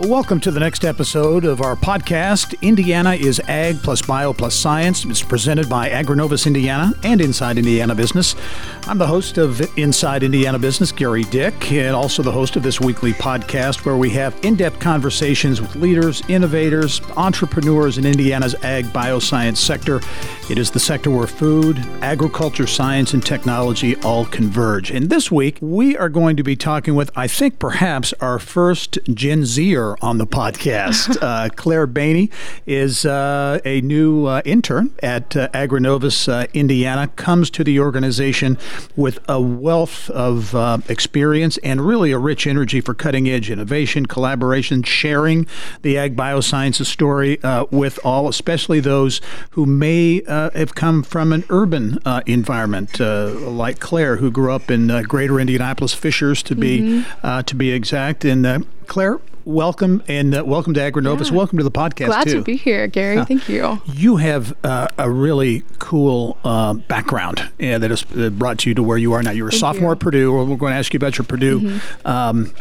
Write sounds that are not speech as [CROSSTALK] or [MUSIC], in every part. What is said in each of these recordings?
Welcome to the next episode of our podcast, Indiana is Ag plus Bio plus Science. It's presented by AgriNovus Indiana and Inside Indiana Business. I'm the host of Inside Indiana Business, Gerry Dick, and also the host of this weekly podcast where we have in depth conversations with leaders, innovators, entrepreneurs in Indiana's ag bioscience sector. It is the sector where food, agriculture, science, and technology all converge. And this week, we are going to be talking with, I think, perhaps our first Gen Zer on the podcast. [LAUGHS] uh, Claire Baney is uh, a new uh, intern at uh, AgriNovus uh, Indiana, comes to the organization with a wealth of uh, experience and really a rich energy for cutting edge innovation, collaboration, sharing the ag biosciences story with all, especially those who may have come from an urban environment, like Claire, who grew up in greater Indianapolis Fishers, to be, mm-hmm. to be exact. And Claire, welcome and uh, welcome to AgriNovus. Yeah. Welcome to the podcast. Glad too. to be here, Gerry. Uh, Thank you. You have uh, a really cool uh, background that has brought you to where you are now. You're a Thank sophomore you. at Purdue. We're going to ask you about your Purdue mm-hmm. um,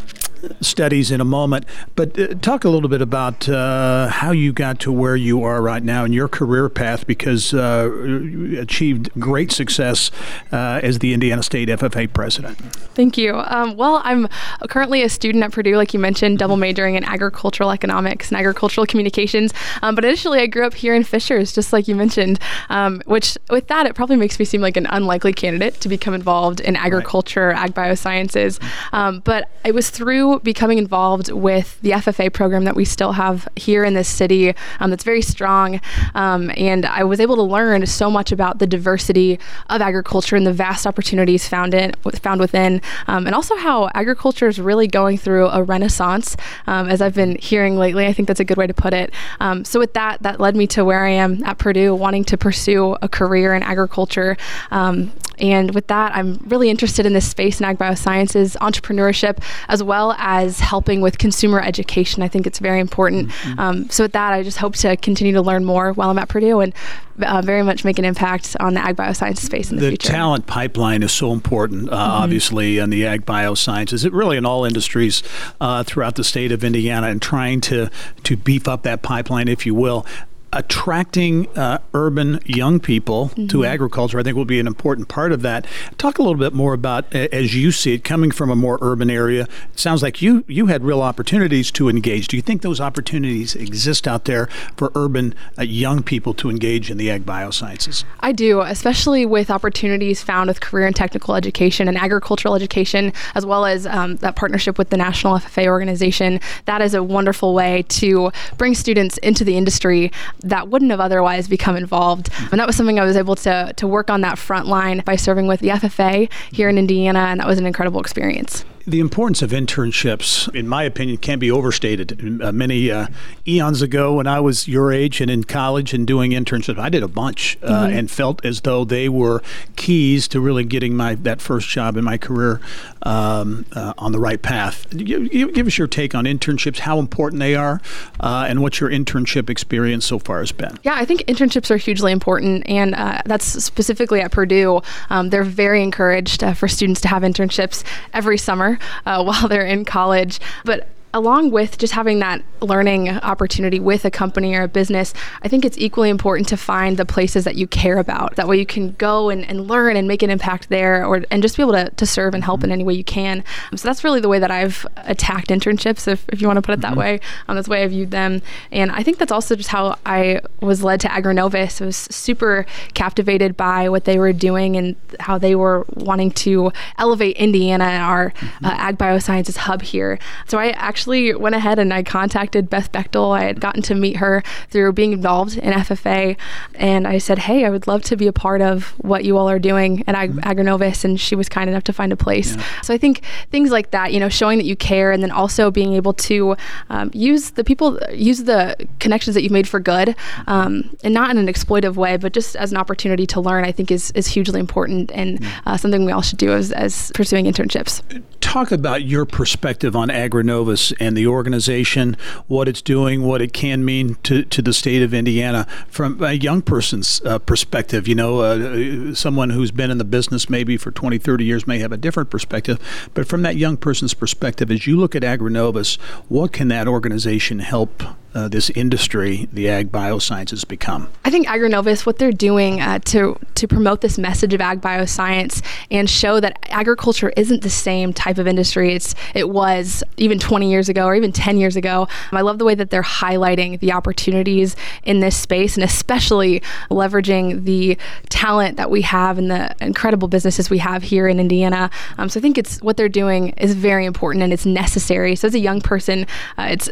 studies in a moment. But uh, talk a little bit about uh, how you got to where you are right now in your career path because uh, you achieved great success uh, as the Indiana State FFA president. Thank you. Um, well, I'm currently a student at Purdue, like you mentioned, double majoring in agricultural economics and agricultural communications. Um, but initially, I grew up here in Fishers, just like you mentioned, um, which with that, it probably makes me seem like an unlikely candidate to become involved in agriculture, right. ag biosciences. Um, but it was through becoming involved with the FFA program that we still have here in this city um, that's very strong. Um, and I was able to learn so much about the diversity of agriculture and the vast opportunities found in found within, um, and also how agriculture is really going through a renaissance, um, as I've been hearing lately. I think that's a good way to put it. Um, so with that, that led me to where I am at Purdue, wanting to pursue a career in agriculture. Um, and with that, I'm really interested in this space in ag biosciences, entrepreneurship, as well as helping with consumer education. I think it's very important. Mm-hmm. Um, so with that, I just hope to continue to learn more while I'm at Purdue and uh, very much make an impact on the ag bioscience space in the, the future. The talent pipeline is so important, uh, mm-hmm. obviously, in the ag biosciences. It really in all industries uh, throughout the state of Indiana, and trying to to beef up that pipeline, if you will attracting uh, urban young people mm-hmm. to agriculture, I think, will be an important part of that. Talk a little bit more about, as you see it, coming from a more urban area. It sounds like you you had real opportunities to engage. Do you think those opportunities exist out there for urban uh, young people to engage in the ag biosciences? I do, especially with opportunities found with career and technical education and agricultural education, as well as um, that partnership with the National FFA organization. That is a wonderful way to bring students into the industry that wouldn't have otherwise become involved. Mm-hmm. And that was something I was able to, to work on that front line by serving with the FFA here in Indiana, and that was an incredible experience. The importance of internships, in my opinion, can't be overstated. Uh, many uh, eons ago, when I was your age and in college and doing internships, I did a bunch uh, mm-hmm. and felt as though they were keys to really getting my that first job in my career um, uh, on the right path. Give, give, us your take on internships, how important they are, uh, and what your internship experience so far has been. Yeah, I think internships are hugely important, and uh, that's specifically at Purdue. Um, they're very encouraged for students to have internships every summer uh, [LAUGHS] while they're in college. But along with just having that learning opportunity with a company or a business, I think it's equally important to find the places that you care about. That way you can go and, and learn and make an impact there or and just be able to, to serve and help mm-hmm. in any way you can. So that's really the way that I've attacked internships, if, if you want to put it that mm-hmm. way. Um, that's the way I viewed them. And I think that's also just how I was led to AgriNovus. I was super captivated by what they were doing and how they were wanting to elevate Indiana and our mm-hmm. uh, ag biosciences hub here. So I actually actually went ahead and I contacted Beth Bechtel. I had gotten to meet her through being involved in FFA, and I said, "Hey, I would love to be a part of what you all are doing at Ag- mm-hmm. And she was kind enough to find a place. Yeah. So I think things like that, you know, showing that you care, and then also being able to um, use the people, use the connections that you've made for good, um, and not in an exploitive way, but just as an opportunity to learn, I think is is hugely important and mm-hmm. uh, something we all should do as, as pursuing internships. Talk about your perspective on AgriNovus and the organization, what it's doing, what it can mean to, to the state of Indiana from a young person's uh, perspective. You know, uh, someone who's been in the business maybe for 20, 30 years may have a different perspective, but from that young person's perspective, as you look at AgriNovus, what can that organization help uh, this industry, the ag biosciences, become? I think AgriNovus, what they're doing uh, to to promote this message of ag bioscience and show that agriculture isn't the same type of industry it's it was even 20 years ago or even 10 years ago. I love the way that they're highlighting the opportunities in this space and especially leveraging the talent that we have and the incredible businesses we have here in Indiana. Um, so I think it's what they're doing is very important and it's necessary. So as a young person, uh, it's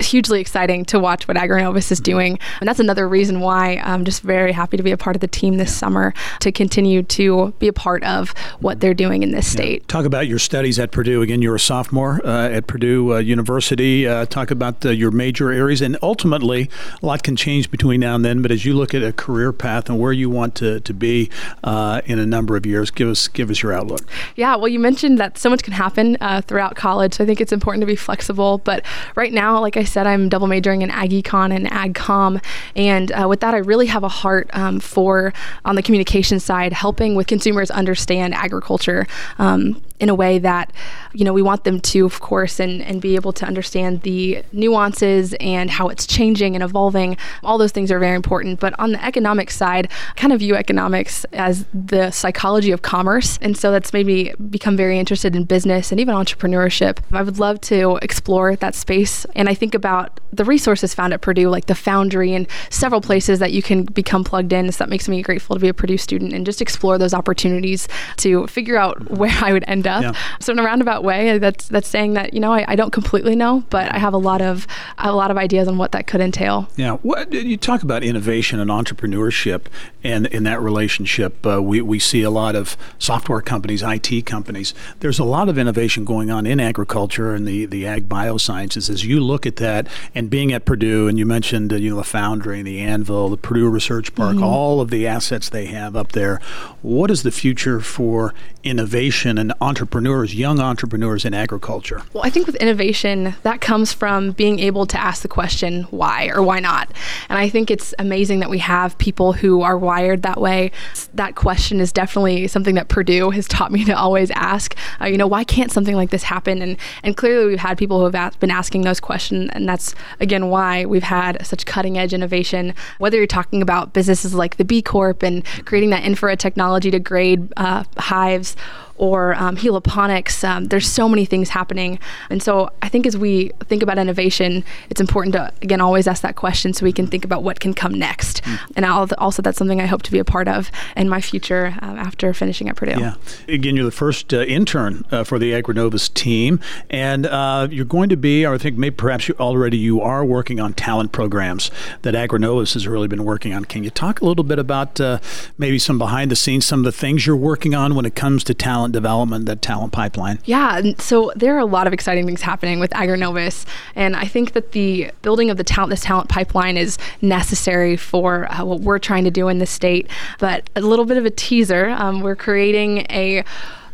hugely exciting to watch what AgriNovus is doing. And that's another reason why I'm just very happy to be a part of the team this summer to continue to be a part of what they're doing in this state. Yeah. Talk about your studies at Purdue. Again, you're a sophomore uh, at Purdue uh, University. Uh, talk about uh, your major areas. And ultimately, a lot can change between now and then. But as you look at a career path and where you want to, to be uh, in a number of years, give us, give us your outlook. Yeah, well, you mentioned that so much can happen uh, throughout college. So I think it's important to be flexible. But right now, like I said, I'm double majoring in ag econ and ag com. And uh, with that, I really have a heart um, for, on the communication side, helping with consumers understand agriculture um, in a way that, you know, we want them to, of course, and, and be able to understand the nuances and how it's changing and evolving. All those things are very important. But on the economic side, I kind of view economics as the psychology of commerce. And so that's made me become very interested in business and even entrepreneurship. I would love to explore that space. And I think about the resources found at Purdue, like the Foundry and several places that you can become plugged in. So that makes me grateful to be a Purdue student and just explore those opportunities to figure out [LAUGHS] where I would end up. Yeah. So in a roundabout way, that's that's saying that you know I, I, don't completely know, but I have a lot of a lot of ideas on what that could entail. Yeah, what you talk about innovation and entrepreneurship, and in that relationship, uh, we we see a lot of software companies, IT companies. There's a lot of innovation going on in agriculture and the the ag biosciences. As you look at that and being at Purdue, and you mentioned uh, you know the Foundry, the Anvil, the Purdue Research Park, mm-hmm. all of the assets they have up there. What is the future for innovation and entrepreneurs, young entrepreneurs in agriculture? Well, I think with innovation, that comes from being able to ask the question why or why not. And I think it's amazing that we have people who are wired that way. That question is definitely something that Purdue has taught me to always ask. Uh, you know, why can't something like this happen? And and clearly we've had people who have been asking those questions, and that's again why we've had such cutting edge innovation. Whether you're talking about businesses like the Bee Corp and creating that infrared technology to grade uh, hives or um, Heliponix. Um, there's so many things happening. And so I think as we think about innovation, it's important to, again, always ask that question so we can think about what can come next. Mm. And I'll, also, that's something I hope to be a part of in my future uh, after finishing at Purdue. Yeah. Again, you're the first uh, intern uh, for the AgriNovus team, and uh, you're going to be, or I think maybe perhaps you already you are working on talent programs that AgriNovus has really been working on. Can you talk a little bit about uh, maybe some behind the scenes, some of the things you're working on when it comes to talent? Talent development, that talent pipeline? Yeah, so there are a lot of exciting things happening with AgriNovus, and I think that the building of the talent, this talent pipeline, is necessary for uh, what we're trying to do in the state. But a little bit of a teaser: um, we're creating a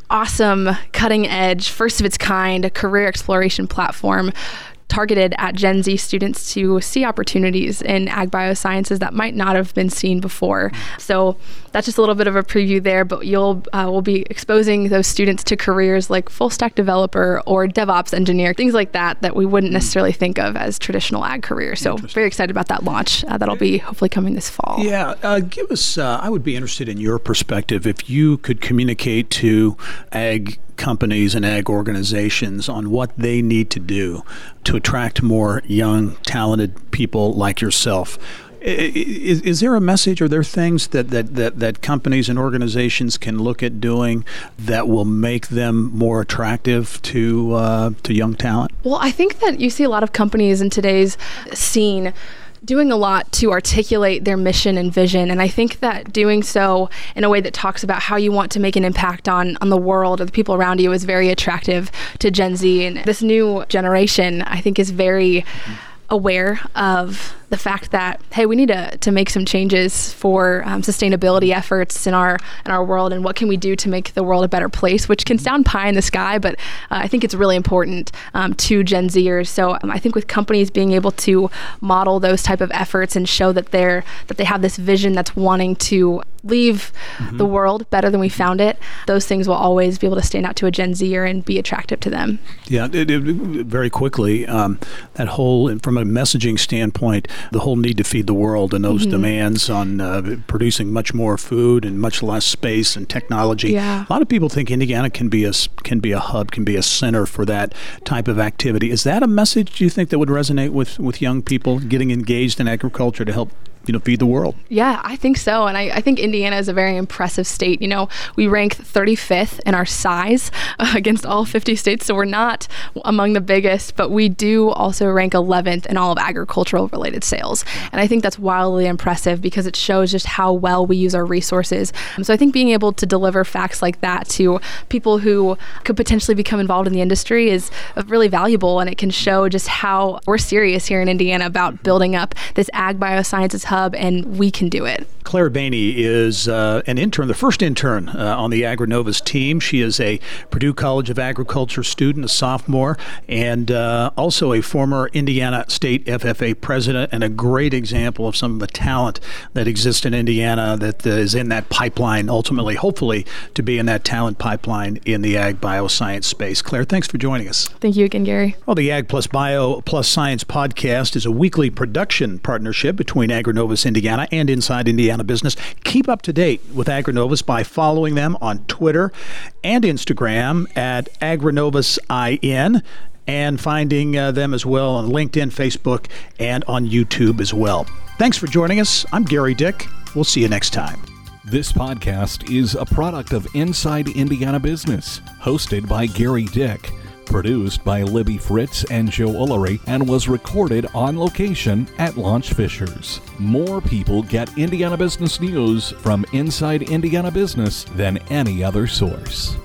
awesome, cutting edge, first of its kind career exploration platform targeted at Gen Z students to see opportunities in ag biosciences that might not have been seen before. So that's just a little bit of a preview there, but you'll uh, we'll be exposing those students to careers like full stack developer or DevOps engineer, things like that that we wouldn't necessarily think of as traditional ag careers. So very excited about that launch. Uh, that'll be hopefully coming this fall. Yeah, uh, give us. Uh, I would be interested in your perspective if you could communicate to ag companies and ag organizations on what they need to do to attract more young, talented people like yourself. Is, is there a message? Are there things that, that, that, that companies and organizations can look at doing that will make them more attractive to uh, to young talent? Well, I think that you see a lot of companies in today's scene doing a lot to articulate their mission and vision. And I think that doing so in a way that talks about how you want to make an impact on, on the world or the people around you is very attractive to Gen Z. And this new generation, I think, is very aware of the fact that hey, we need to, to make some changes for um, sustainability efforts in our in our world, and what can we do to make the world a better place? Which can sound pie in the sky, but uh, I think it's really important um, to Gen Zers. So um, I think with companies being able to model those type of efforts and show that they're that they have this vision that's wanting to leave mm-hmm. the world better than we found it, those things will always be able to stand out to a Gen Zer and be attractive to them. Yeah, it, it, very quickly, um, that whole, from a messaging standpoint, the whole need to feed the world and those mm-hmm. demands on uh, producing much more food and much less space and technology. Yeah. A lot of people think Indiana can be a can be a hub, can be a center for that type of activity. Is that a message you think that would resonate with with young people getting engaged in agriculture to help you know feed the world. Yeah, I think so, and I, I think Indiana is a very impressive state. You know, we rank 35th in our size [LAUGHS] uh, against all 50 states, so we're not among the biggest, but we do also rank 11th in all of agricultural related sales, and I think that's wildly impressive because it shows just how well we use our resources. Um, so I think being able to deliver facts like that to people who could potentially become involved in the industry is uh, really valuable, and it can show just how we're serious here in Indiana about building up this ag biosciences hub hub, and we can do it. Claire Baney is uh, an intern, the first intern uh, on the AgriNovus team. She is a Purdue College of Agriculture student, a sophomore, and uh, also a former Indiana State FFA president, and a great example of some of the talent that exists in Indiana that uh, is in that pipeline, ultimately, hopefully, to be in that talent pipeline in the ag bioscience space. Claire, thanks for joining us. Thank you again, Gerry. Well, the Ag Plus Bio Plus Science podcast is a weekly production partnership between AgriNovus Indiana and Inside Indiana business. Keep up to date with AgriNovus by following them on Twitter and Instagram at AgriNovusIN and finding uh, them as well on LinkedIn, Facebook, and on YouTube as well. Thanks for joining us. I'm Gerry Dick. We'll see you next time. This podcast is a product of Inside Indiana Business, hosted by Gerry Dick produced by Libby Fritz and Joe Ullery, and was recorded on location at Launch Fishers. More people get Indiana business news from Inside Indiana Business than any other source.